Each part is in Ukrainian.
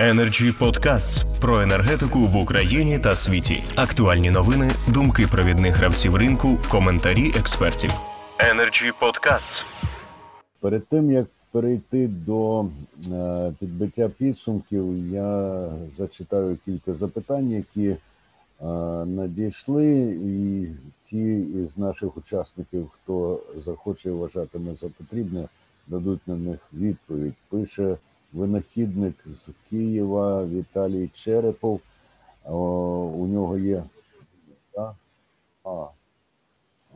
Energy Podcasts про енергетику в Україні та світі. Актуальні новини, думки провідних гравців ринку, коментарі експертів. Energy Podcasts. Перед тим як перейти до е, підбиття підсумків, я зачитаю кілька запитань, які е, надійшли, і ті із наших учасників, хто захоче вважатиме за потрібне, дадуть на них відповідь. Пише винахідник з Києва Віталій Черепов. О, у нього є. Да? А.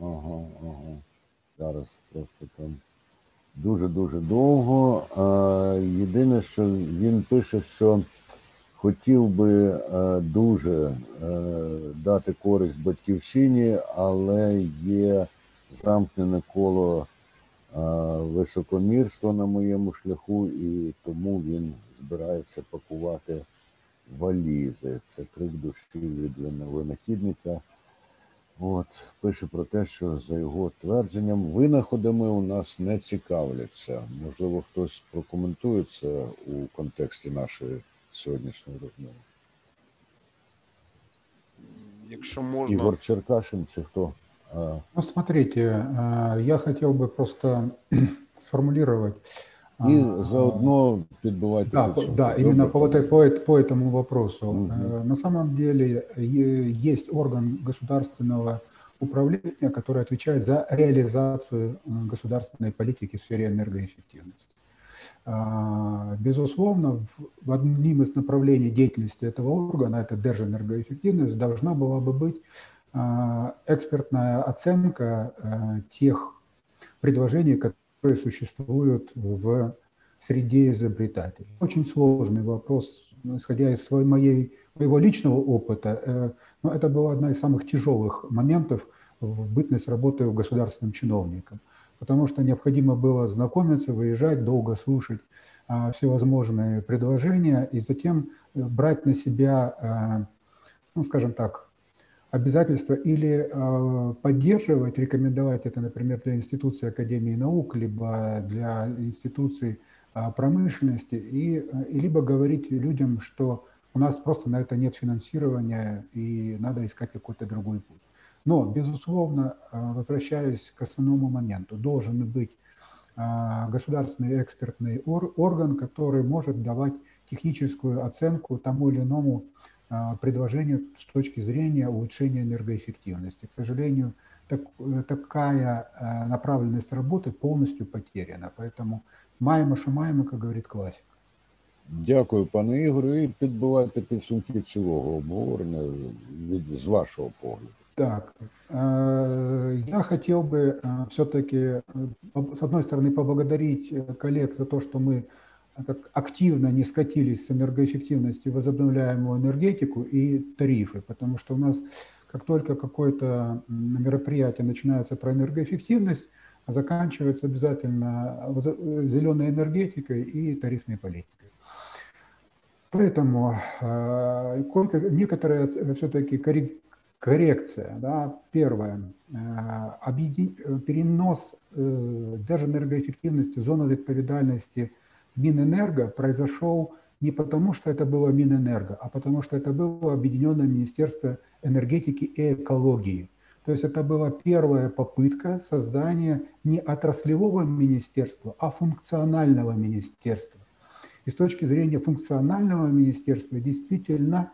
Ага, ага. Зараз просто там дуже-дуже довго. А, Єдине, що він пише, що хотів би а, дуже а, дати користь батьківщині, але є замкнене коло а, високомірства на моєму шляху, і тому він збирається пакувати валізи. Це крик душі від винахідника. От, пише про те, що за його твердженням винаходами у нас не цікавляться. Можливо, хтось прокоментує це у контексті нашої сьогоднішньої розмови. Якщо можна, Ігор Черкашин чи хто? А, Ну, смотрите, э, я хотел бы просто сформулировать. і а, заодно підбивайте Да, по- підсумки. да, Добре? именно по, этой- по, эт- по этому вопросу. Мгм. Э, На самом деле е- есть орган государственного управления, который отвечает за реализацию э, государственной политики в сфере энергоэффективности. А, Безусловно, в- в одним из направлений деятельности этого органа, это держэнергоэффективность, должна была бы быть а, экспертная оценка э, тех предложений, которые существуют в среде изобретателей. Очень сложный вопрос, ну, исходя из своей, моей, моего личного опыта. э, Но это была одна из самых тяжелых моментов в бытность работы государственным чиновником, потому что необходимо было знакомиться, выезжать, долго слушать всевозможные предложения и затем э, брать на себя, э, ну, скажем так, обязательства или э, поддерживать, рекомендовать это, например, для институции Академии наук, либо для институций а, промышленности, и, э, и либо говорить людям, что у нас просто на это нет финансирования и надо искать какой-то другой путь. Но, безусловно, э, возвращаясь к основному моменту, должен быть а, государственный экспертный ор- орган, который может давать техническую оценку тому или иному а, предложению с точки зрения улучшения энергоэффективности. К сожалению, так- э, такая э, направленность работы полностью потеряна. Поэтому маємо, що маємо, как говорит классик. Дякую, пане Ігорю. І підбивайте підсумки цілого обговорення від, з вашого погляду. Так, э, я хотел бы все-таки, с одной стороны, поблагодарить э, коллег за то, что мы так активно не скатились с энергоэффективности в возобновляемую энергетику и тарифы, потому что у нас, как только какое-то мероприятие начинается про энергоэффективность, заканчивается обязательно зеленой энергетикой и тарифной политикой. Поэтому э, некоторая все-таки коррекция. Да? Первое. э, Перенос э, даже энергоэффективности, зоны ответственности Минэнерго произошел не потому, что это было Минэнерго, а потому что это было Объединенное Министерство энергетики и экологии. То есть это была первая попытка создания не отраслевого министерства, а функционального министерства. И с точки зрения функционального министерства действительно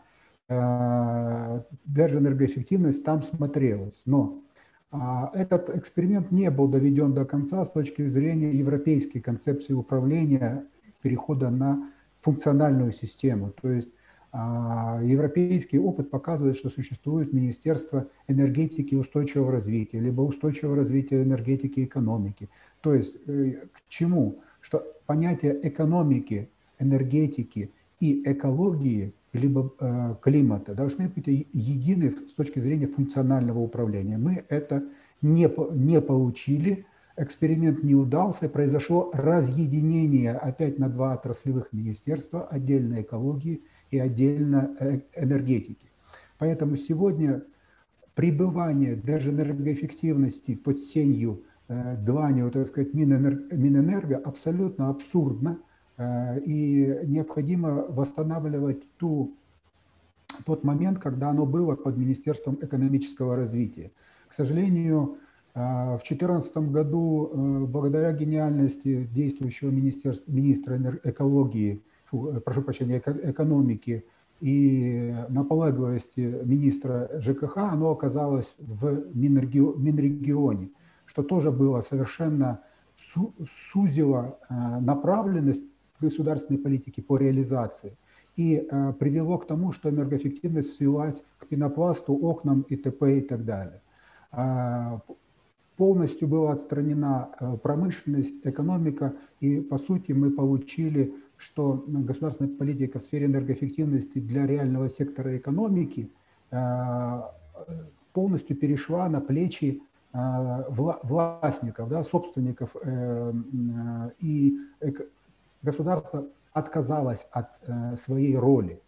э, даже энергоэффективность там смотрелась. Но этот эксперимент не был доведен до конца с точки зрения европейской концепции управления перехода на функциональную систему. То есть а, европейский опыт показывает, что существует Министерство энергетики и устойчивого развития, либо устойчивого развития энергетики и экономики. То есть э, к чему? Что понятие экономики, энергетики и экологии, либо э, климата должны быть едины с точки зрения функционального управления. Мы это не, не получили, эксперимент не удался, произошло разъединение опять на два отраслевых министерства, отдельно экологии и отдельно э, энергетики. Поэтому сегодня пребывание даже энергоэффективности под сенью э, дланью, так сказать, Минэнер- Минэнерго абсолютно абсурдно и необходимо восстанавливать ту, тот момент, когда оно было под Министерством экономического развития. К сожалению, э, в 2014 году, э, благодаря гениальности действующего министра экологии, прошу прощения, экономики и наполегливости министра ЖКХ, оно оказалось в Минрегионе, что тоже было совершенно сузило направленность государственной политики по реализации и э, привело к тому, что энергоэффективность свелась к пенопласту, окнам и т.п. и так далее. А, полностью была отстранена э, промышленность, экономика, и по сути мы получили, что государственная политика в сфере энергоэффективности для реального сектора экономики э, полностью перешла на плечи э, властников, да, собственников э, и государство отказалось от э, своей роли.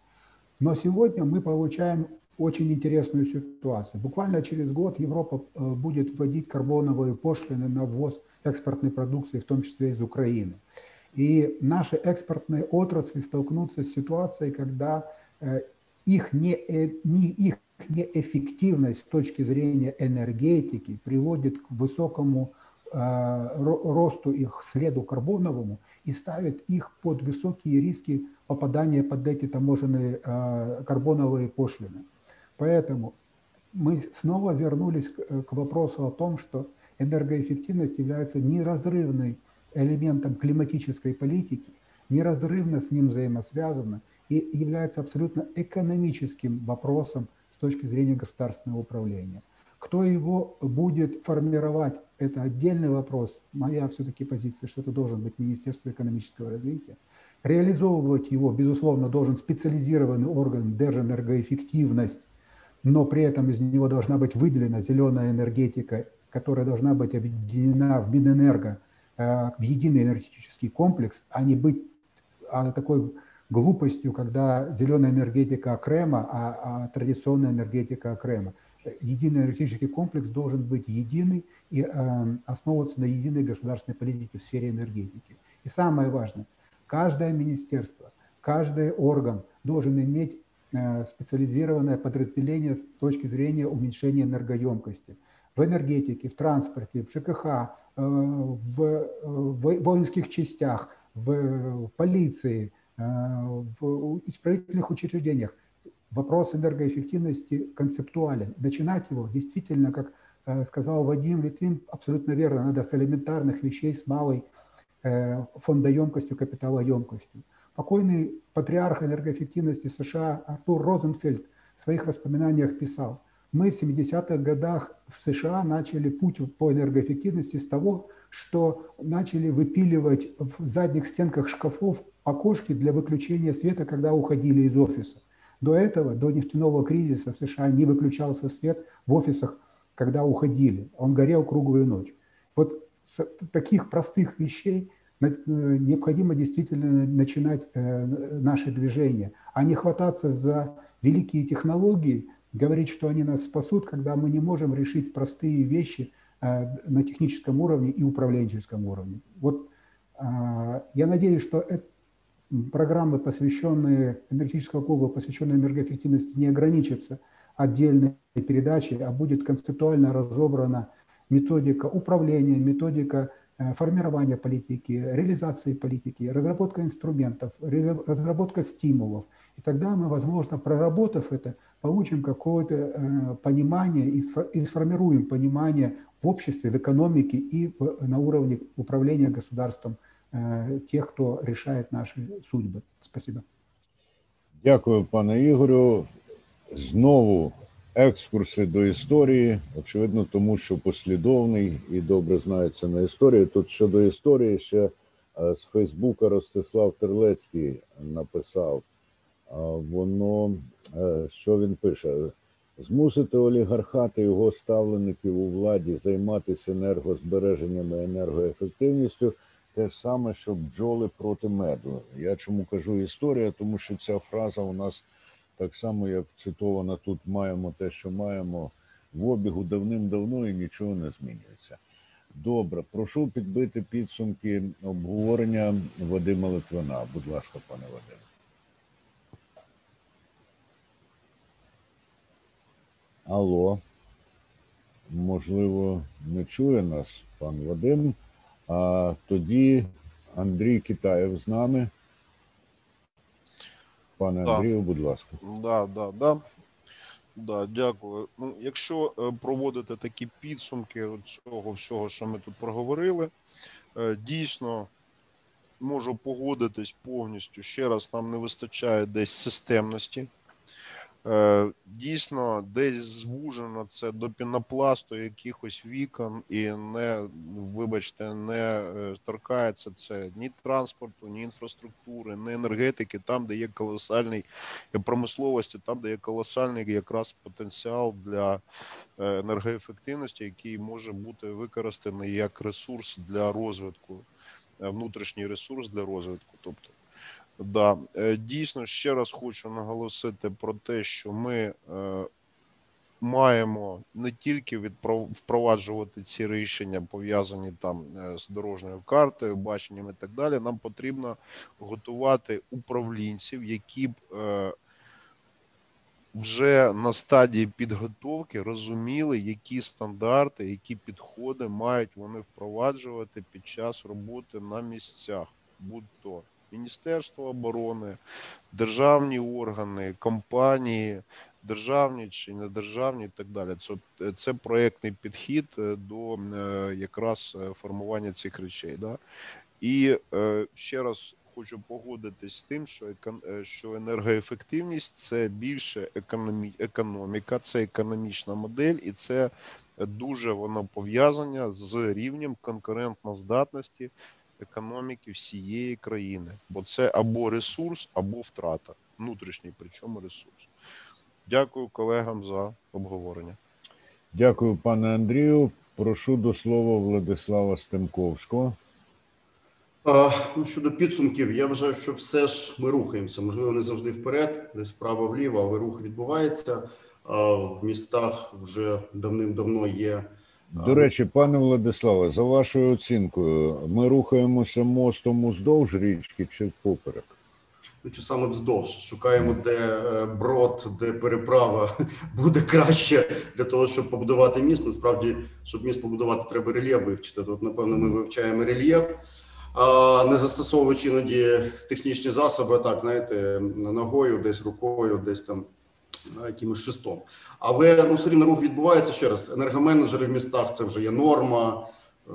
Но сегодня мы получаем очень интересную ситуацию. Буквально через год Европа э, будет вводить карбоновые пошлины на ввоз экспортной продукции, в том числе из Украины. И наши экспортные отрасли столкнутся с ситуацией, когда э, их, не, не, их неэффективность с точки зрения энергетики приводит к высокому росту их следу карбоновому и ставит их под высокие риски попадания под эти таможенные карбоновые пошлины. Поэтому мы снова вернулись к вопросу о том, что энергоэффективность является неразрывным элементом климатической политики, неразрывно с ним взаимосвязана и является абсолютно экономическим вопросом с точки зрения государственного управления. Кто его будет формировать, это отдельный вопрос. Моя все-таки позиция, что это должен быть Министерство экономического развития. Реализовывать его, безусловно, должен специализированный орган Держэнергоэффективность, но при этом из него должна быть выделена зеленая энергетика, которая должна быть объединена в Минэнерго, э, в единый энергетический комплекс, а не быть а такой глупостью, когда зеленая энергетика окрема, а, а традиционная энергетика окрема единый энергетический комплекс должен быть единый и э, основываться на единой государственной политике в сфере энергетики. И самое важное, каждое министерство, каждый орган должен иметь э, специализированное подразделение с точки зрения уменьшения энергоемкости. В энергетике, в транспорте, в ЖКХ, э, в, э, в воинских частях, в, в полиции, э, в исправительных учреждениях вопрос энергоэффективности концептуален. Начинать его действительно, как э, сказал Вадим Литвин, абсолютно верно, надо с элементарных вещей, с малой э, фондоемкостью, капиталоемкостью. Покойный патриарх энергоэффективности США Артур Розенфельд в своих воспоминаниях писал, мы в 70-х годах в США начали путь по энергоэффективности с того, что начали выпиливать в задних стенках шкафов окошки для выключения света, когда уходили из офиса. До этого, до нефтяного кризиса в США не выключался свет в офисах, когда уходили. Он горел круглую ночь. Вот с таких простых вещей э, необходимо действительно начинать э, наше движение, а не хвататься за великие технологии, говорить, что они нас спасут, когда мы не можем решить простые вещи э, на техническом уровне и управленческом уровне. Вот я надеюсь, что это программы, посвященные энергетического клуба, посвященные энергоэффективности, не ограничатся отдельной передачей, а будет концептуально разобрана методика управления, методика э, формирования политики, реализации политики, разработка инструментов, разработка стимулов. И тогда мы, возможно, проработав это, получим какое-то э, понимание и сформируем понимание в обществе, в экономике и на уровне управления государством тех, хто рішає наші судьби. Спасибо. Дякую, пане Ігорю. Знову екскурси до історії. Очевидно, тому що послідовний і добре знається на історії. Тут щодо історії ще е, з Фейсбука Ростислав Терлецький написав. Воно е, що він пише? Змусити олігархати його ставлеників у владі займатися енергозбереженням і енергоефективністю те ж саме, що бджоли проти меду. Я чому кажу історія, тому що ця фраза у нас так само, як цитована тут, маємо те, що маємо в обігу давним-давно і нічого не змінюється. Добре, прошу підбити підсумки обговорення Вадима Литвина. Будь ласка, пане Вадим. Алло. Можливо, не чує нас пан Вадим. А тоді Андрій Китаєв з нами. Пане Так. Андрію, будь ласка. Да, да, да. Да, дякую. Ну, якщо е, проводити такі підсумки цього всього, що ми тут проговорили, е, дійсно можу погодитись повністю. Ще раз нам не вистачає десь системності. Е, Дійсно, десь звужено це до пінопласту якихось вікон, і не, вибачте, не е, торкається це ні транспорту, ні інфраструктури, ні енергетики, там, де є колосальний промисловості, там, де є колосальний якраз потенціал для е, енергоефективності, який може бути використаний як ресурс для розвитку, е, внутрішній ресурс для розвитку. Тобто, да, е, дійсно ще раз хочу наголосити про те, що ми е, маємо не тільки впроваджувати ці рішення, пов'язані там е, з дорожньою картою, баченням і так далі. Нам потрібно готувати управлінців, які б вже на стадії підготовки розуміли, які стандарти, які підходи мають вони впроваджувати під час роботи на місцях, будь-то Міністерство оборони, державні органи, компанії, державні чи недержавні, і так далі. Це, це проєктний підхід е, до е, якраз е, формування цих речей. Да? І ще раз хочу погодитись з тим, що що енергоефективність це більше економі, економіка, це економічна модель, і це дуже воно пов'язане з рівнем конкурентноздатності економіки всієї країни, бо це або ресурс, або втрата, внутрішній, причому ресурс. Дякую колегам за обговорення. Дякую, пане Андрію. Прошу до слова Владислава Стемковського. А, ну, щодо підсумків, я вважаю, що все ж ми рухаємося. Можливо, не завжди вперед, десь вправо-вліво, але рух відбувається. А, в містах вже давним-давно є. До речі, пане Владиславе, за вашою оцінкою, ми рухаємося мостом уздовж річки чи поперек? Чи саме вздовж шукаємо, де е, брод, де переправа буде краще для того, щоб побудувати міст. Насправді, щоб міст побудувати, треба рельєф вивчити. Тут, напевно, ми вивчаємо рельєф, а не застосовуючи іноді технічні засоби, так знаєте, ногою, десь рукою, десь там а, якимось шестом. Але ну все рівно рух відбувається ще раз. Енергоменеджери в містах це вже є норма. Е,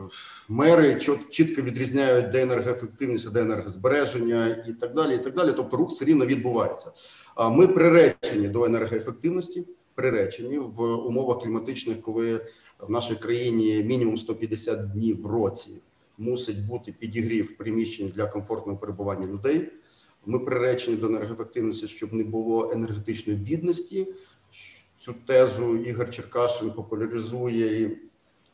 Мери чітко відрізняють, де енергоефективність, а де енергозбереження і так далі. І так далі. Тобто рух все рівно відбувається. А ми приречені до енергоефективності, приречені в умовах кліматичних, коли в нашій країні мінімум 150 днів в році мусить бути підігрів приміщень для комфортного перебування людей. Ми приречені до енергоефективності, щоб не було енергетичної бідності. Цю тезу Ігор Черкашин популяризує і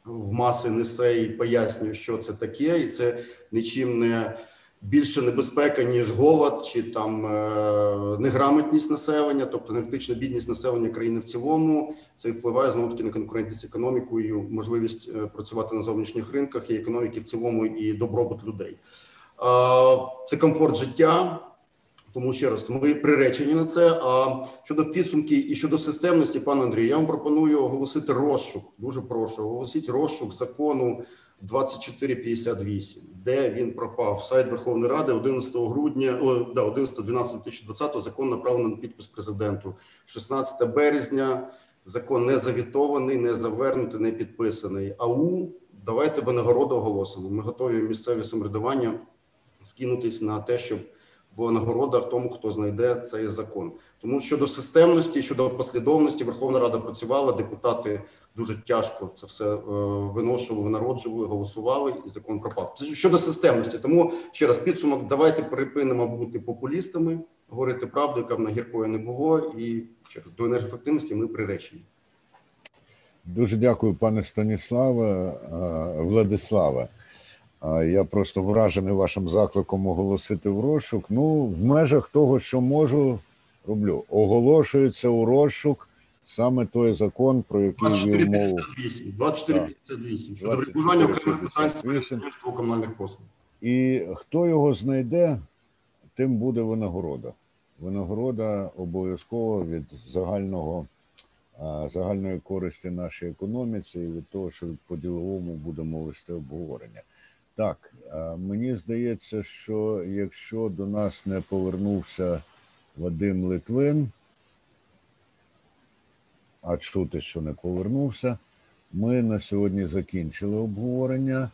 в маси несе і пояснює, що це таке, і це нічим не більше небезпека, ніж голод чи там е, неграмотність населення, тобто енергетична бідність населення країни в цілому. Це впливає знову таки на конкурентність економікою, можливість е, працювати на зовнішніх ринках і економіки в цілому, і добробут людей. Це комфорт життя. Тому ще раз ми приречені на це. А щодо підсумки і щодо системності, пане Андрій, я вам пропоную оголосити розшук. Дуже прошу оголосіть розшук закону 2458, де він пропав. Сайт Верховної Ради 11 грудня, о, да, 11 12 2020 закон направлений на підпис президенту. 16 березня закон не завітований, не завернутий, не підписаний. АУ давайте винагороду оголосимо. Ми готові місцеве самоврядування скинутись на те, щоб була нагорода в тому, хто знайде цей закон. Тому щодо системності, щодо послідовності, Верховна Рада працювала. Депутати дуже тяжко це все е, виношували, народжували, голосували, і закон пропав. Це щодо системності. Тому ще раз підсумок: давайте припинимо бути популістами, говорити правду, яка в на гіркої не було, і ще раз, до енергоефективності ми приречені. Дуже дякую, пане Станіславе, е, Владиславе. Я просто вражений вашим закликом оголосити в розшук. Ну, в межах того, що можу, роблю. Оголошується у розшук Саме той закон, про який вів мову. 2458, 2458, щодо врегулювання окремих питань з 2458. житлово-комунальних послуг. І хто його знайде, тим буде винагорода. Винагорода обов'язково від загального, загальної користі нашій економіці і від того, що по-діловому будемо вести обговорення. Так, мені здається, що якщо до нас не повернувся Вадим Литвин, а чути, що не повернувся, ми на сьогодні закінчили обговорення.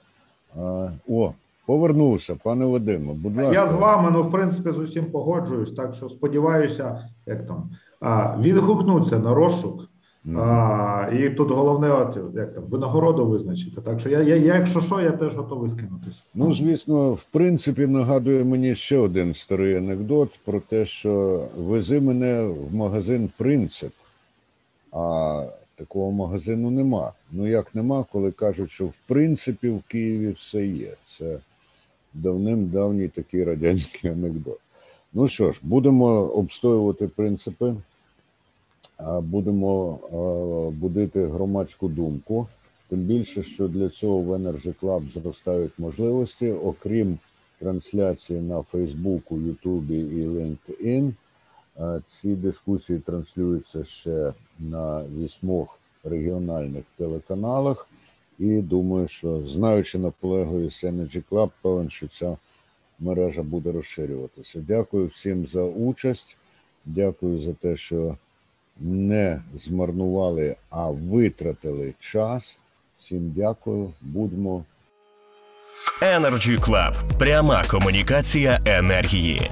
О, повернувся, пане Вадиме, будь ласка. Я з вами, ну в принципі, з усім погоджуюсь. Так що сподіваюся, як там відгукнуться на розшук. А, і тут головне, от, як там винагороду визначити. Так що я, я, я, якщо що, я теж готовий скинутися. Ну, звісно, в принципі, нагадує мені ще один старий анекдот про те, що вези мене в магазин Принцип, а такого магазину нема. Ну як нема, коли кажуть, що в принципі в Києві все є. Це давним-давній такий радянський анекдот. Ну що ж, будемо обстоювати принципи, будемо е, будити громадську думку. Тим більше, що для цього в Energy Club зростають можливості, окрім трансляції на Фейсбуку, Ютубі і LinkedIn. е, Ці дискусії транслюються ще на вісьмох регіональних телеканалах. І думаю, що знаючи наполегливість Energy Club, певен, що ця мережа буде розширюватися. Дякую всім за участь. Дякую за те, що не змарнували, а витратили час. Всім дякую. Будьмо Energy Club. Пряма комунікація енергії.